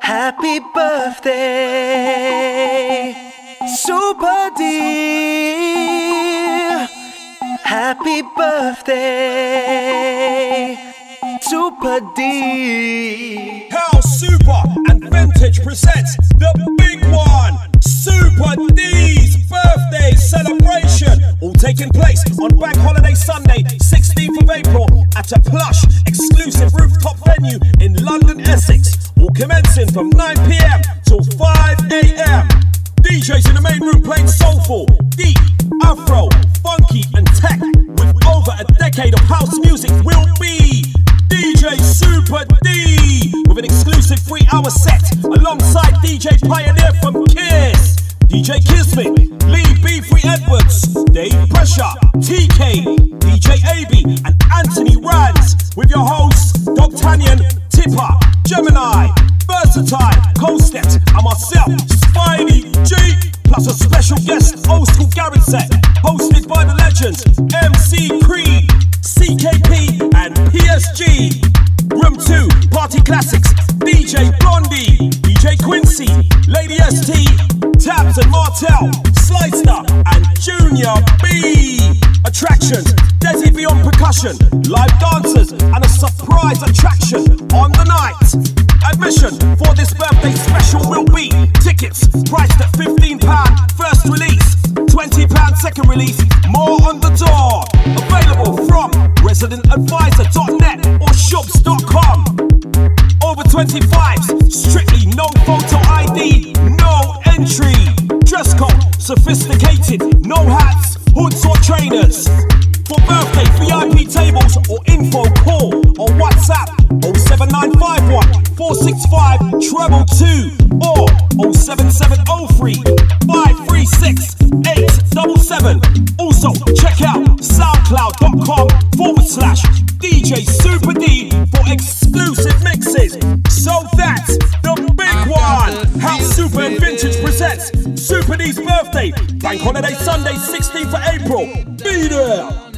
Happy birthday, Super D. Happy birthday, Super D. How Super and Vintage presents the big one, Super D's birthday celebration. Taking place on Bank Holiday Sunday, 16th of April, at a plush, exclusive rooftop venue in London, Essex. All commencing from 9 pm till 5 am. DJs in the main room playing soulful, deep, afro, funky, and tech. With over a decade of house music, will be DJ Super D with an exclusive three hour set alongside DJ Pioneer from Kiss, DJ Kismet, Lee B3 Edwards, Dave Pressure, TK, DJ AB, and Anthony Rands with your hosts Dogtanian, Tipper, Gemini, Versatile, Colstead, and myself, Spiny G, plus a special guest old school garage set hosted by the legends MC Creed, CKP, and PSG. Room 2, Party Classics, DJ Blondie, DJ Quincy, Lady ST, Tabs and Martel, Slicer, and Junior B. Attractions, Desi Beyond Percussion, live dancers, and a surprise attraction on the night. Admission for this birthday special will be tickets priced at £15 first release, £20 second release, more on the door. Available from residentadvisor.net or shops.com. Over 25s, strictly no photo ID, no entry. Dress code, sophisticated, no hats, hoods or trainers. For birthday VIP tables or info, call or WhatsApp 07951 465 treble 2 or 07703 536 877. Also, check out soundcloud.com forward slash DJ Super D for exclusive mixes. So that's one. How Super and Vintage presents Super D's birthday, Bank Holiday Sunday, 16th of April. Be there.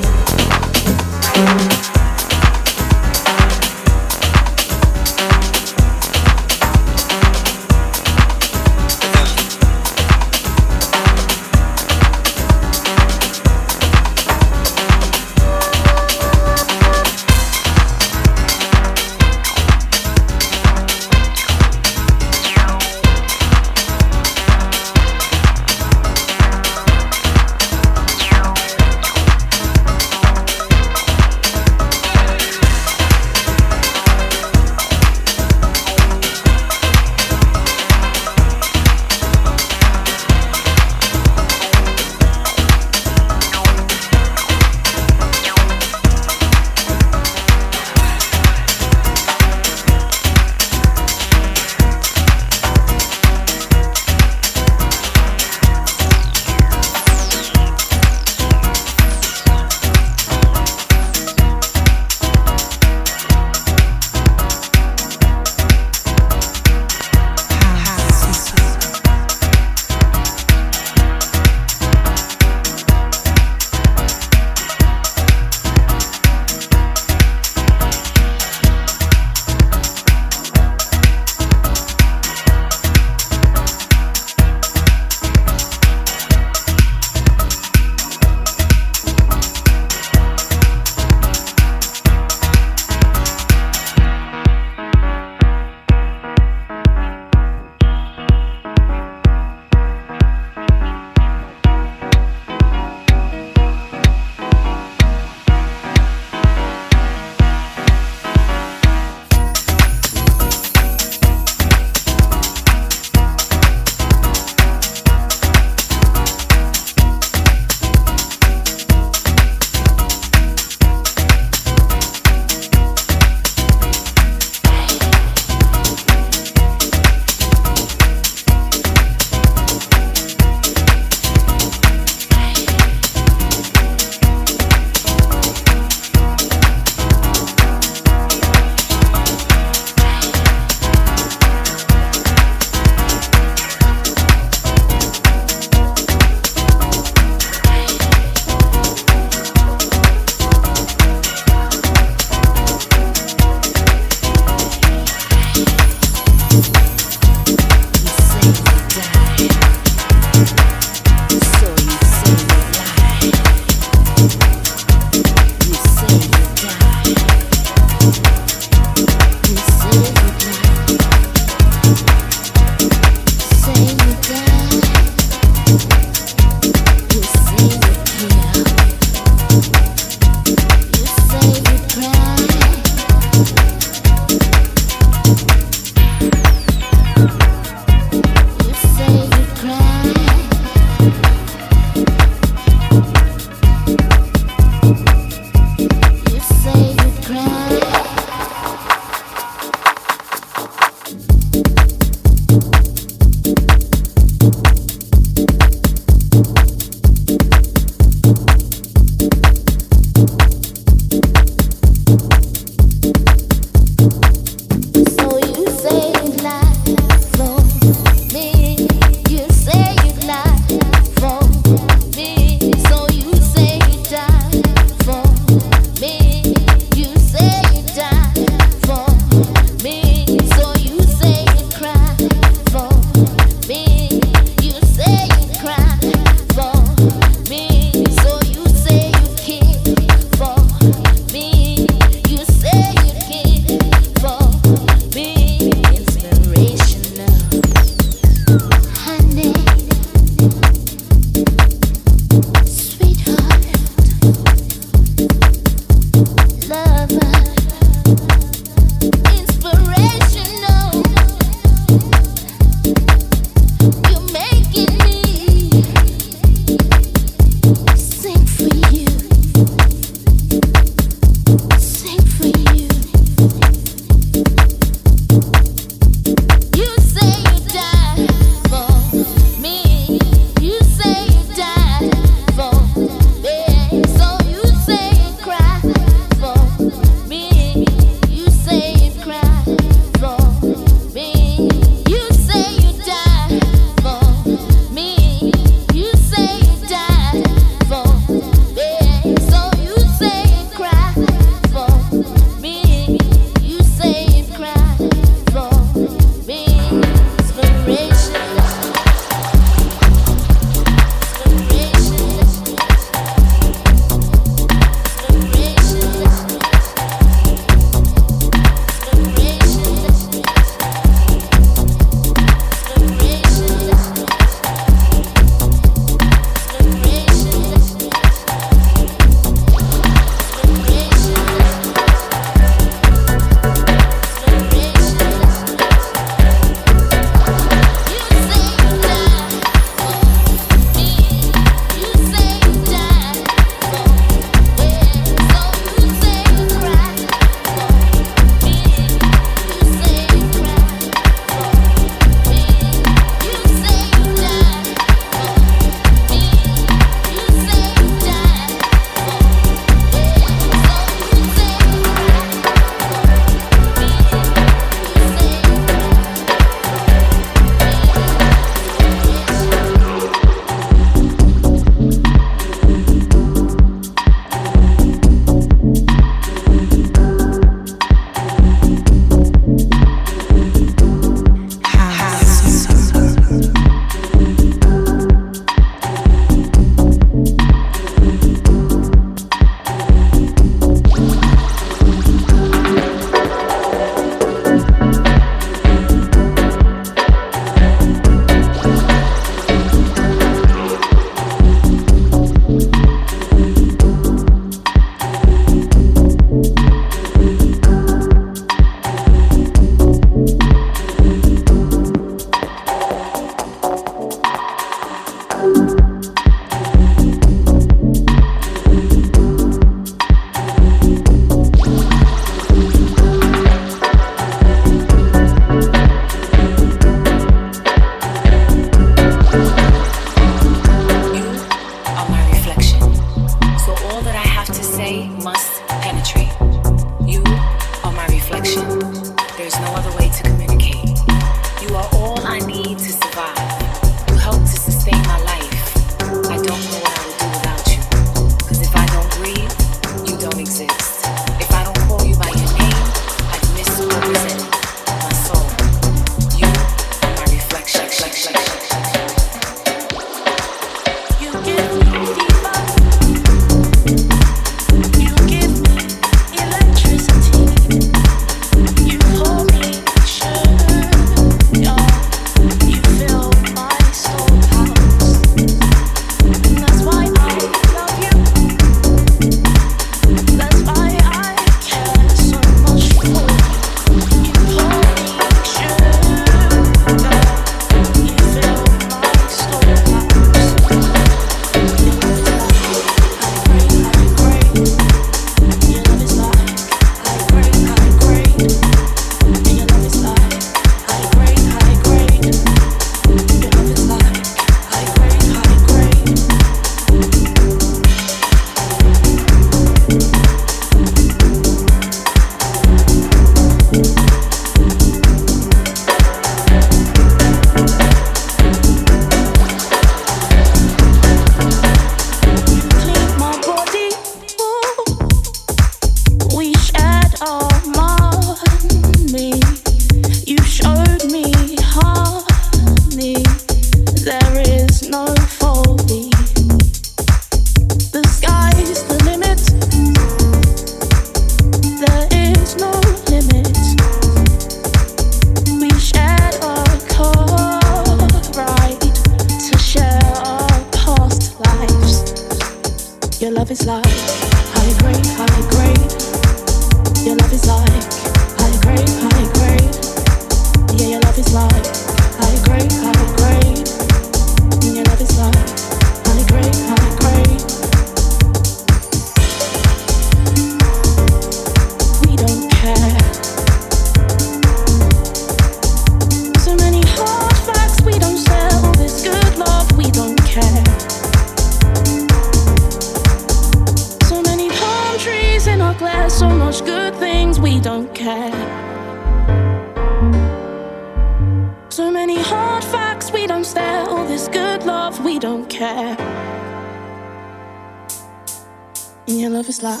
is like.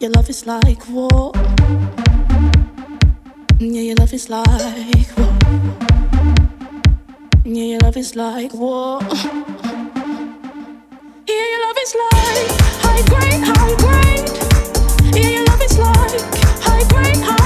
Your love is like war. Yeah, your love is like war. Yeah, your love is like war. Yeah, your love is like high grade, high grade. Yeah, your love is like high grade, high.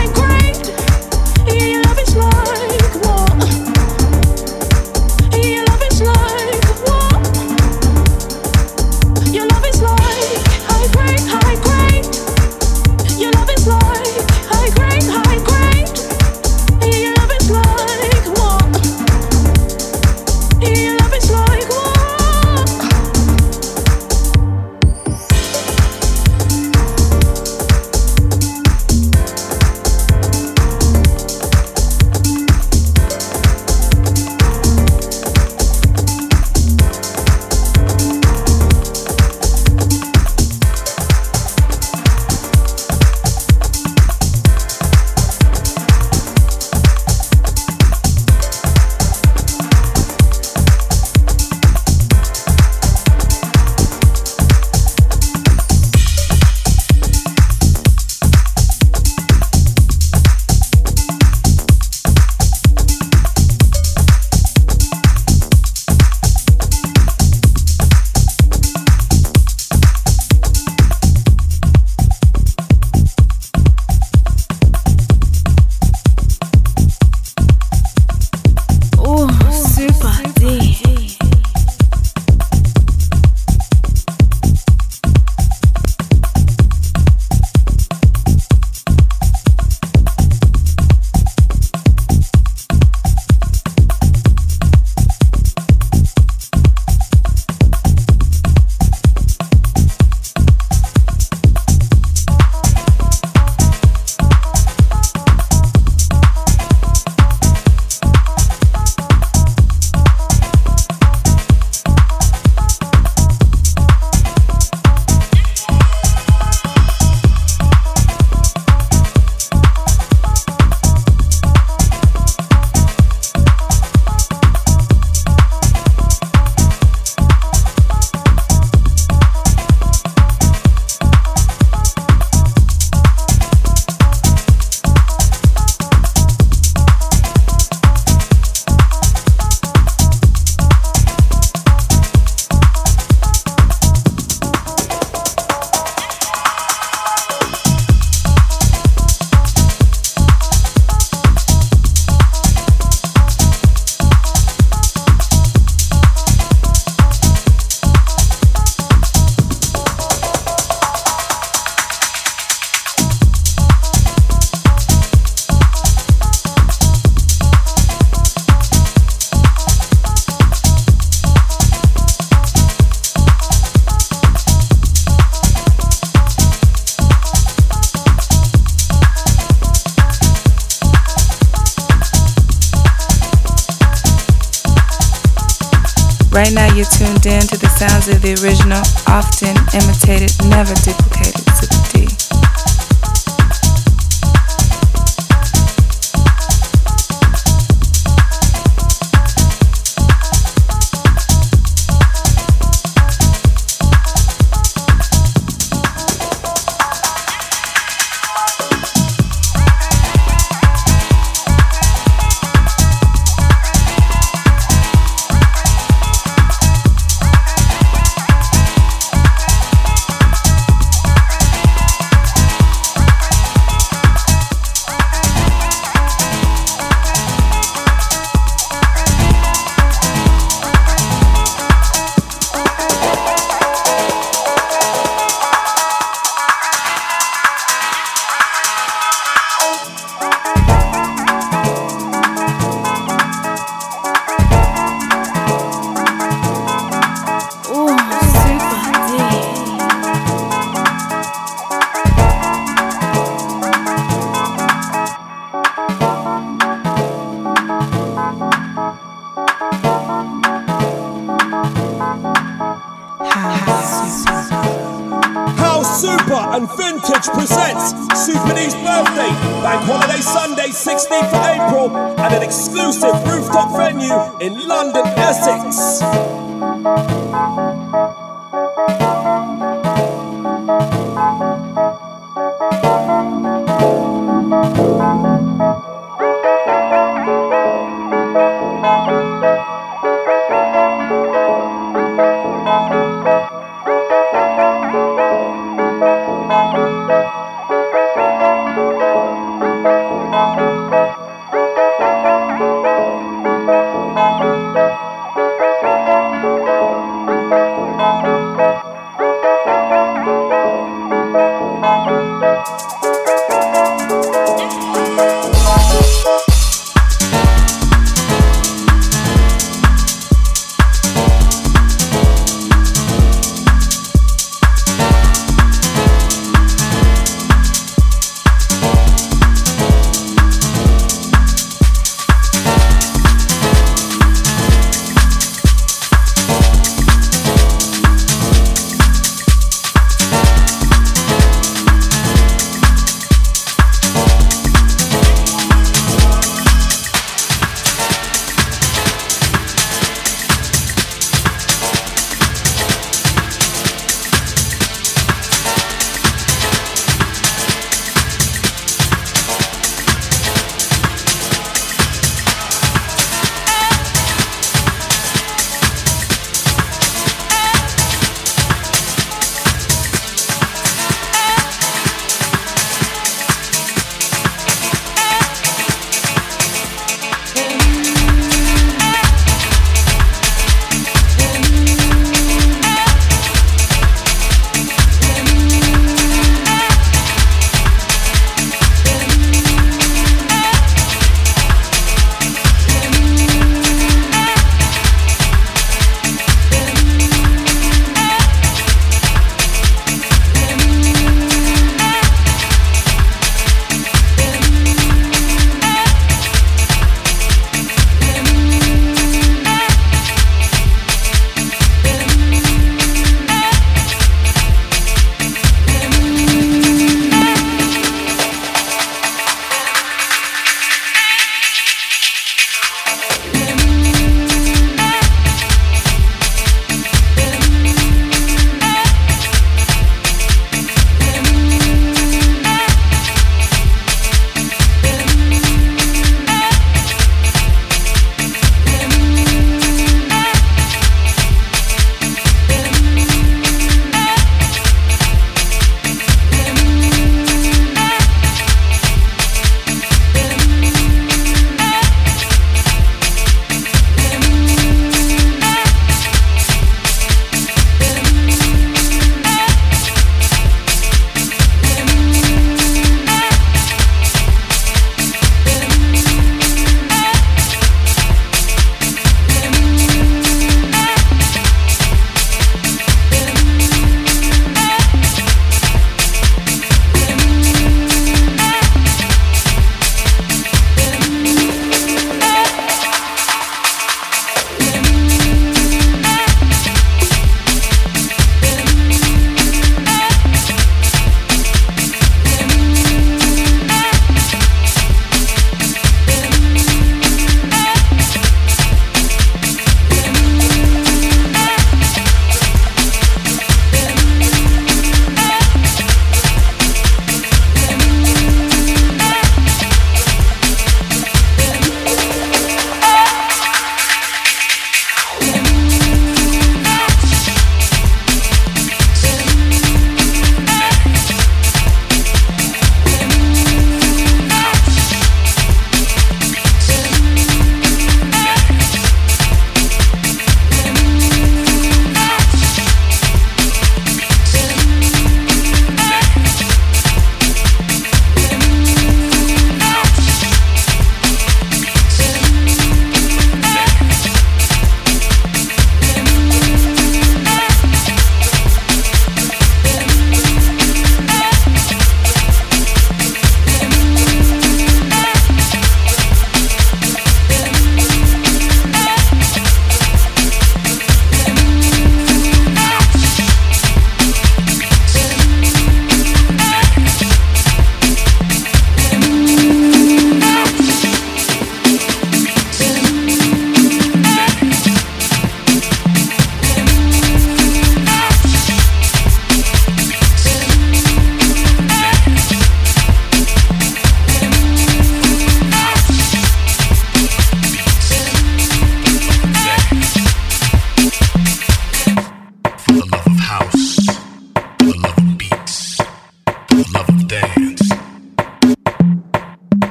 Presents Super birthday, Bank Holiday Sunday, 16th of April, at an exclusive rooftop venue in London, Essex.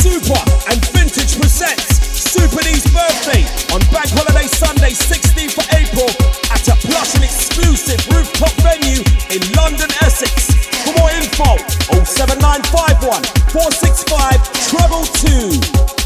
Super and Vintage presents Super D's birthday on Bank Holiday Sunday, 16th of April at a plush and exclusive rooftop venue in London, Essex. For more info, 07951 465 treble 2.